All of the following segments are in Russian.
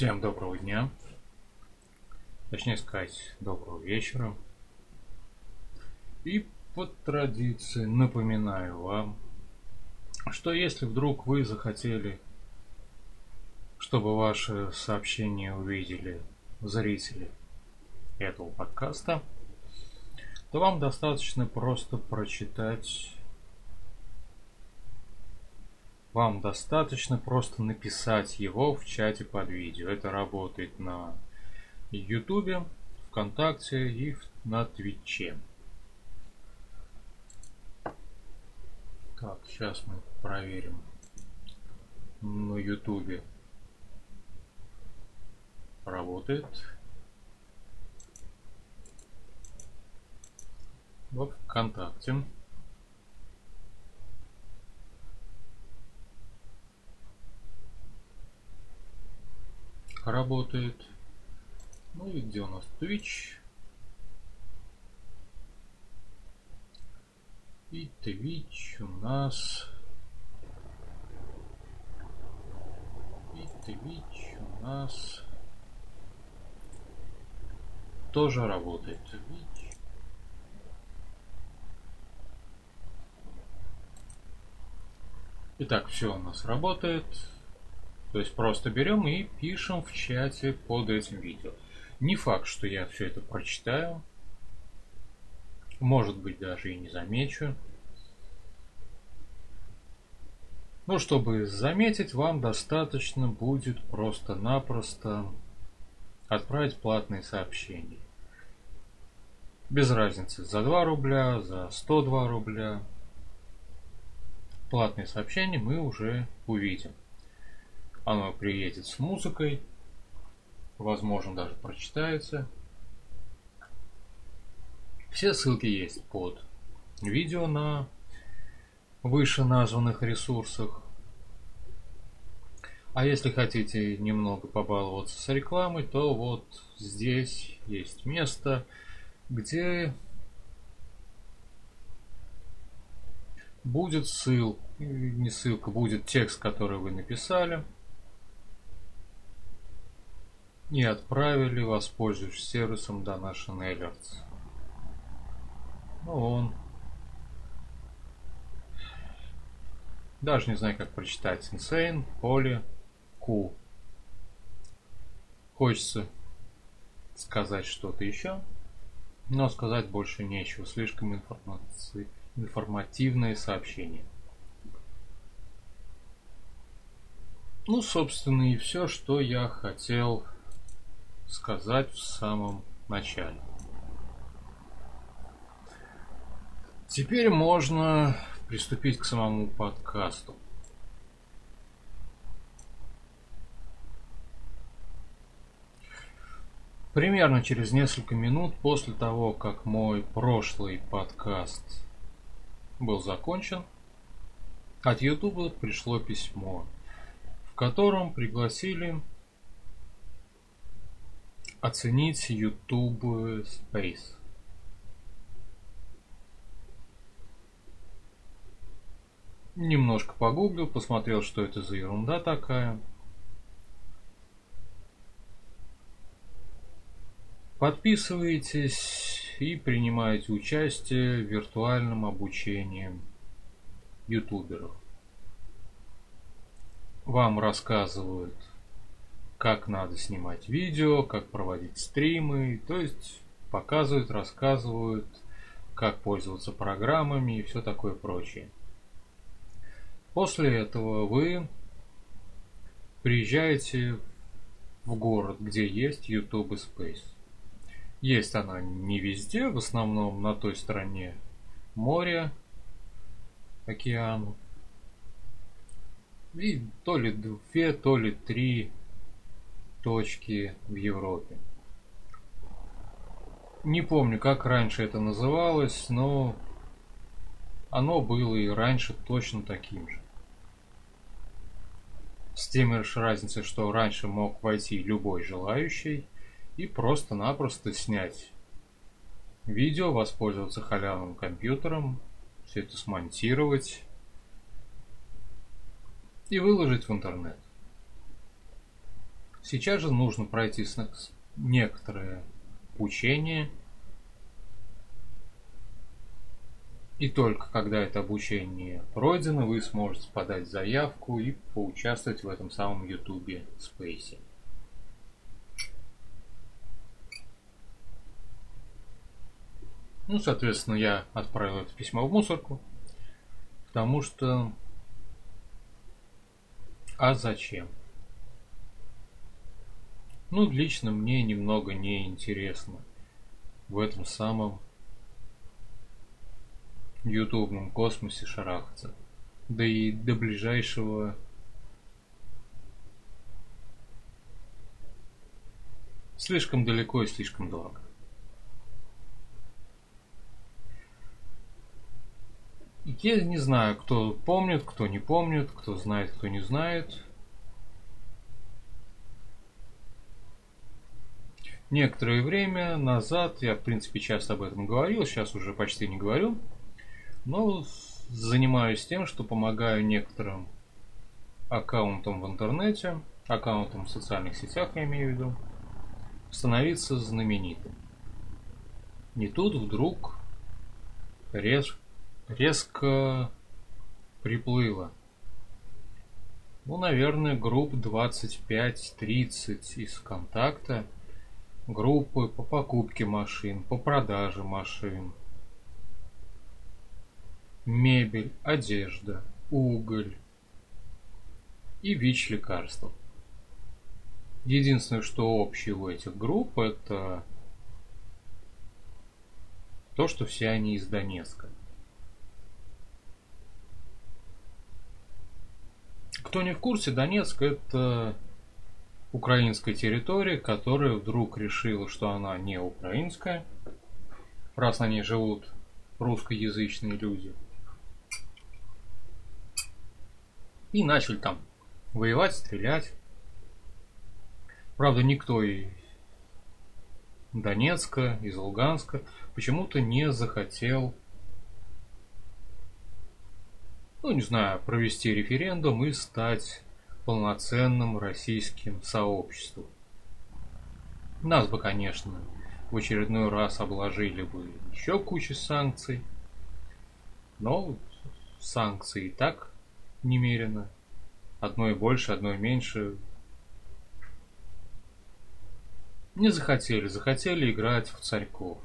Всем доброго дня. Точнее сказать, доброго вечера. И по традиции напоминаю вам, что если вдруг вы захотели, чтобы ваши сообщения увидели зрители этого подкаста, то вам достаточно просто прочитать вам достаточно просто написать его в чате под видео. Это работает на Ютубе, ВКонтакте и на Твиче. Так, сейчас мы проверим на Ютубе. Работает. Во ВКонтакте. Работает. Ну и где у нас Twitch? И Twitch у нас... И Twitch у нас... Тоже работает. Итак, все у нас работает. То есть просто берем и пишем в чате под этим видео. Не факт, что я все это прочитаю. Может быть, даже и не замечу. Но чтобы заметить, вам достаточно будет просто-напросто отправить платные сообщения. Без разницы, за 2 рубля, за 102 рубля. Платные сообщения мы уже увидим. Оно приедет с музыкой, возможно даже прочитается. Все ссылки есть под видео на вышеназванных ресурсах. А если хотите немного побаловаться с рекламой, то вот здесь есть место, где будет ссылка, не ссылка, будет текст, который вы написали – и отправили, воспользовавшись сервисом Donation Alerts. Ну, он... Даже не знаю, как прочитать. Insane, Poly, Q. Хочется сказать что-то еще, но сказать больше нечего. Слишком информации... информативное сообщение. Ну, собственно, и все, что я хотел сказать в самом начале. Теперь можно приступить к самому подкасту. Примерно через несколько минут после того, как мой прошлый подкаст был закончен, от YouTube пришло письмо, в котором пригласили Оценить YouTube Space. Немножко погуглил, посмотрел, что это за ерунда такая. Подписывайтесь и принимайте участие в виртуальном обучении ютуберов. Вам рассказывают как надо снимать видео, как проводить стримы, то есть показывают, рассказывают, как пользоваться программами и все такое прочее. После этого вы приезжаете в город, где есть YouTube Space. Есть она не везде, в основном на той стороне моря, океан. И то ли две, то ли три точки в Европе. Не помню, как раньше это называлось, но оно было и раньше точно таким же. С тем лишь разницей, что раньше мог войти любой желающий и просто-напросто снять видео, воспользоваться халявным компьютером, все это смонтировать и выложить в интернет. Сейчас же нужно пройти некоторые учения. И только когда это обучение пройдено, вы сможете подать заявку и поучаствовать в этом самом YouTube Space. Ну, соответственно, я отправил это письмо в мусорку, потому что... А зачем? Ну, лично мне немного неинтересно в этом самом ютубном космосе шарахаться. Да и до ближайшего слишком далеко и слишком дорого. Я не знаю, кто помнит, кто не помнит, кто знает, кто не знает. Некоторое время назад, я в принципе часто об этом говорил, сейчас уже почти не говорю, но занимаюсь тем, что помогаю некоторым аккаунтам в интернете, аккаунтам в социальных сетях, я имею в виду, становиться знаменитым. И тут вдруг рез, резко приплыло. Ну, наверное, групп 25-30 из контакта. Группы по покупке машин, по продаже машин. Мебель, одежда, уголь и ВИЧ-лекарства. Единственное, что общее у этих групп, это то, что все они из Донецка. Кто не в курсе, Донецк это украинская территория, которая вдруг решила, что она не украинская, раз на ней живут русскоязычные люди. И начали там воевать, стрелять. Правда, никто из Донецка, из Луганска почему-то не захотел ну, не знаю, провести референдум и стать полноценным российским сообществом. Нас бы, конечно, в очередной раз обложили бы еще кучу санкций, но санкции и так немерено. Одной больше, одной меньше. Не захотели, захотели играть в царьков.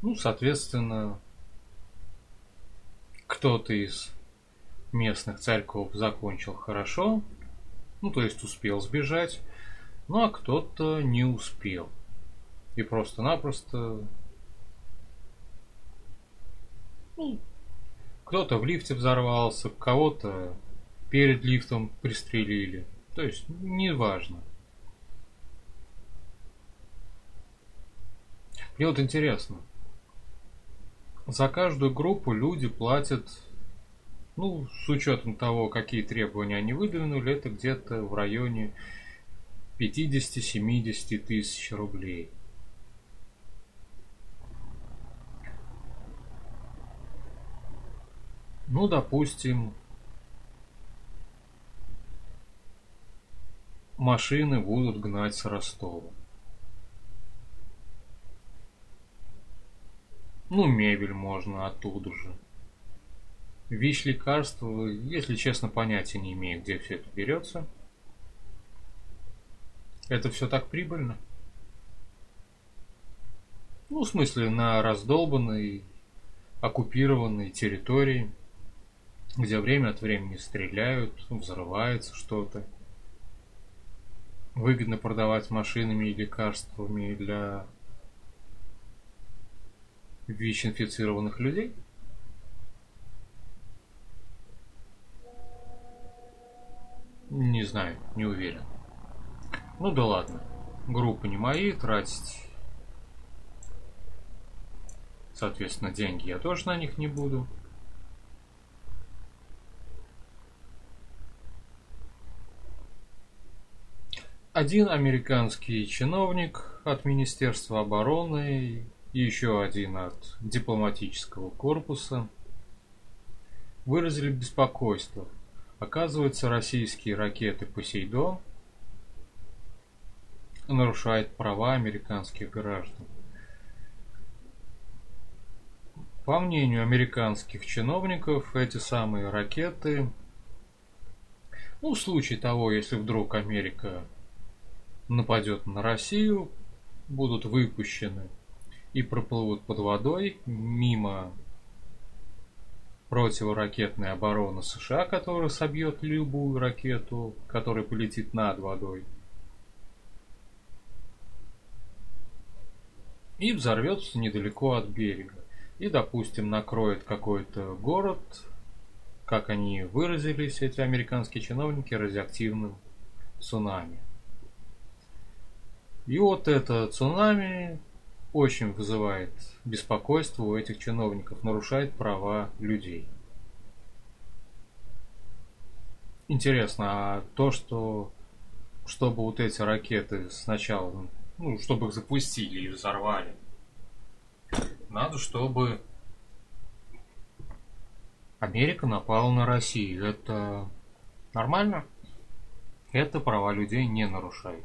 Ну, соответственно, кто-то из местных царьков закончил хорошо, ну то есть успел сбежать, ну а кто-то не успел. И просто-напросто ну, кто-то в лифте взорвался, кого-то перед лифтом пристрелили. То есть, неважно. Мне вот интересно. За каждую группу люди платят ну, с учетом того, какие требования они выдвинули, это где-то в районе 50-70 тысяч рублей. Ну, допустим, машины будут гнать с Ростова. Ну, мебель можно оттуда же. ВИЧ лекарства, если честно, понятия не имею, где все это берется. Это все так прибыльно? Ну, в смысле, на раздолбанной, оккупированной территории, где время от времени стреляют, взрывается что-то. Выгодно продавать машинами и лекарствами для ВИЧ-инфицированных людей – знаю, не уверен. Ну да ладно. Группы не мои, тратить, соответственно, деньги я тоже на них не буду. Один американский чиновник от Министерства обороны и еще один от дипломатического корпуса выразили беспокойство Оказывается, российские ракеты «Посейдон» нарушает права американских граждан. По мнению американских чиновников, эти самые ракеты, ну, в случае того, если вдруг Америка нападет на Россию, будут выпущены и проплывут под водой мимо противоракетной обороны США, которая собьет любую ракету, которая полетит над водой. И взорвется недалеко от берега. И, допустим, накроет какой-то город, как они выразились, эти американские чиновники, радиоактивным цунами. И вот это цунами очень вызывает беспокойство у этих чиновников, нарушает права людей. Интересно, а то, что чтобы вот эти ракеты сначала, ну, чтобы их запустили и взорвали, надо, чтобы Америка напала на Россию. Это нормально? Это права людей не нарушает.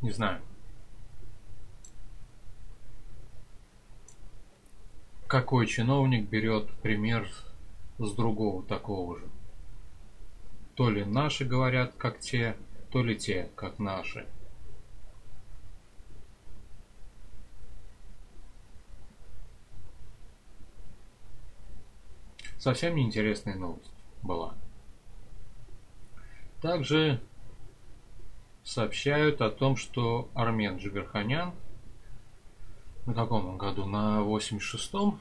Не знаю. Какой чиновник берет пример с другого такого же? То ли наши говорят, как те, то ли те, как наши. Совсем неинтересная новость была. Также сообщают о том, что Армен Джигарханян на каком он году? На 86-м?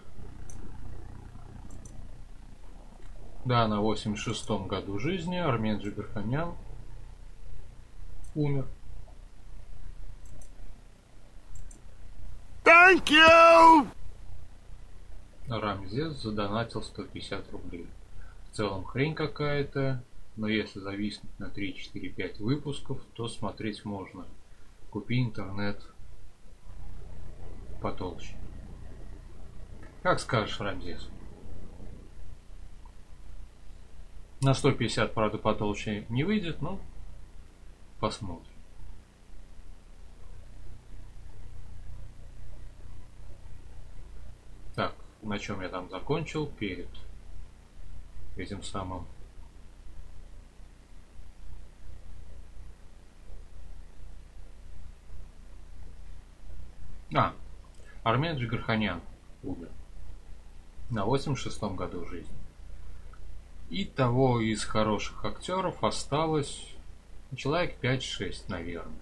Да, на 86-м году жизни Армен Джигарханян умер. Thank you! Рамзес задонатил 150 рублей. В целом хрень какая-то но если зависнуть на 3, 4, 5 выпусков, то смотреть можно. Купи интернет потолще. Как скажешь, Рамзес. На 150, правда, потолще не выйдет, но посмотрим. Так, на чем я там закончил перед этим самым А, Армен Джигарханян умер на 86-м году жизни. И того из хороших актеров осталось человек 5-6, наверное.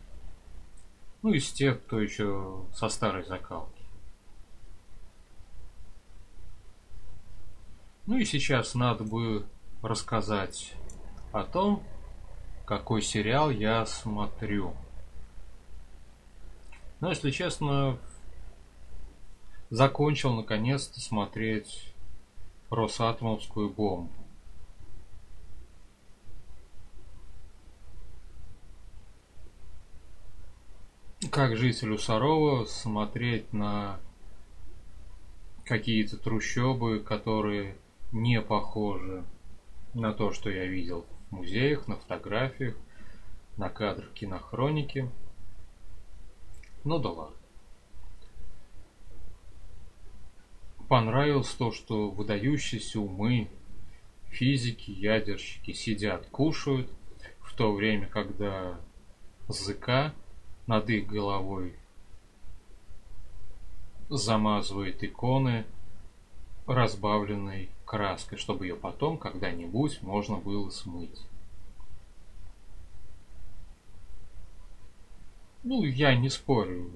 Ну, из тех, кто еще со старой закалки. Ну и сейчас надо бы рассказать о том, какой сериал я смотрю. Но, если честно, закончил наконец-то смотреть Росатомовскую бомбу. Как жителю Сарова смотреть на какие-то трущобы, которые не похожи на то, что я видел в музеях, на фотографиях, на кадрах кинохроники – ну да ладно. Понравилось то, что выдающиеся умы, физики, ядерщики сидят, кушают, в то время, когда ЗК над их головой замазывает иконы разбавленной краской, чтобы ее потом когда-нибудь можно было смыть. Ну, я не спорю.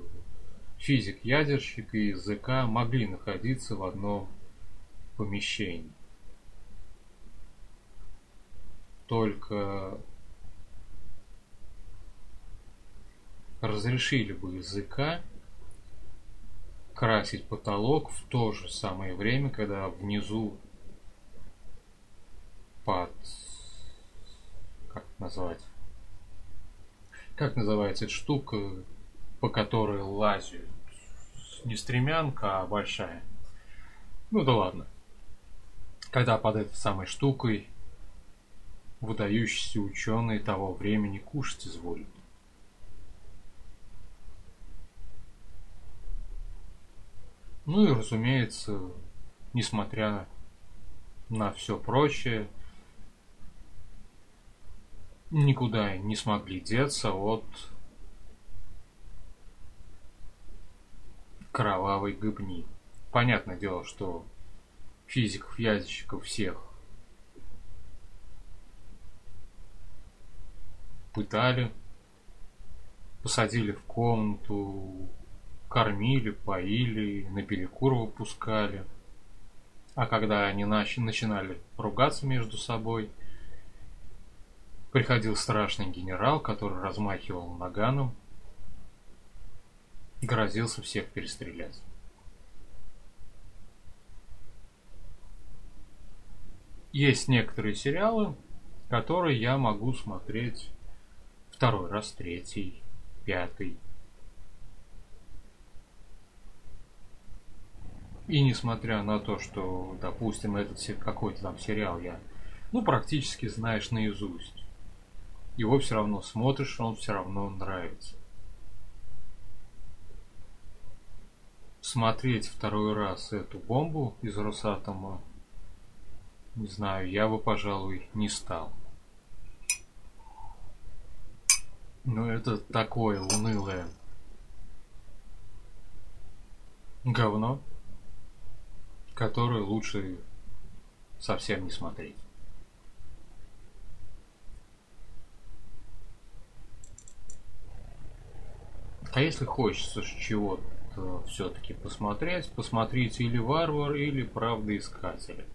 Физик-ядерщик и языка могли находиться в одном помещении. Только разрешили бы языка красить потолок в то же самое время, когда внизу под как это назвать как называется эта штука, по которой лазят? Не стремянка, а большая. Ну да ладно. Когда под этой самой штукой выдающиеся ученые того времени кушать изволят. Ну и, разумеется, несмотря на все прочее, никуда не смогли деться от кровавой гыбни. Понятное дело, что физиков, язычников всех пытали, посадили в комнату, кормили, поили, на перекур выпускали. А когда они начинали ругаться между собой, приходил страшный генерал, который размахивал наганом, грозился всех перестрелять. Есть некоторые сериалы, которые я могу смотреть второй раз, третий, пятый. И несмотря на то, что, допустим, этот какой-то там сериал я, ну, практически знаешь наизусть, его все равно смотришь, он все равно нравится. Смотреть второй раз эту бомбу из Росатома, не знаю, я бы, пожалуй, не стал. Ну, это такое унылое говно, которое лучше совсем не смотреть. А если хочется чего-то все-таки посмотреть, посмотрите или Варвар, или Правда Искатели.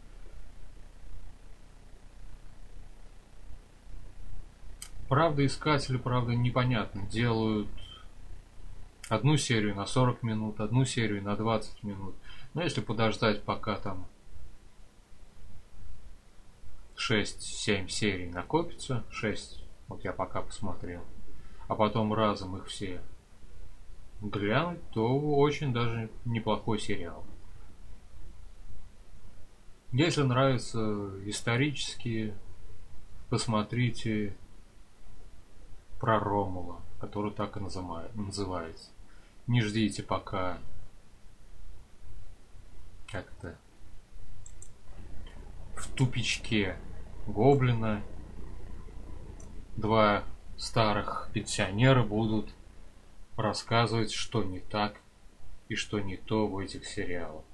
Правда, искатели, правда, непонятно. Делают одну серию на 40 минут, одну серию на 20 минут. Но если подождать, пока там 6-7 серий накопится, 6, вот я пока посмотрел, а потом разом их все глянуть, то очень даже неплохой сериал. Если нравятся исторические, посмотрите про Ромула, который так и называется. Не ждите пока как-то в тупичке гоблина два старых пенсионера будут рассказывать, что не так и что не то в этих сериалах.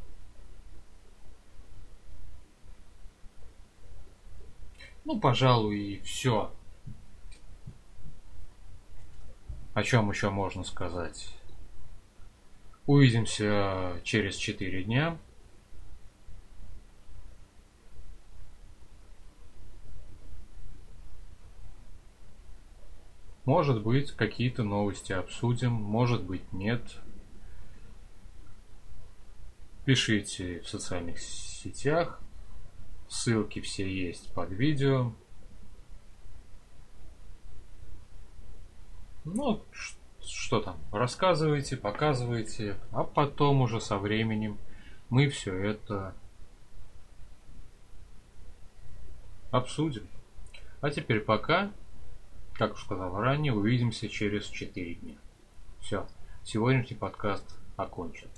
Ну, пожалуй, и все. О чем еще можно сказать? Увидимся через 4 дня. Может быть, какие-то новости обсудим, может быть, нет. Пишите в социальных сетях. Ссылки все есть под видео. Ну, что там, рассказывайте, показывайте, а потом уже со временем мы все это обсудим. А теперь пока, как уже сказал ранее, увидимся через 4 дня. Все, сегодняшний подкаст окончен.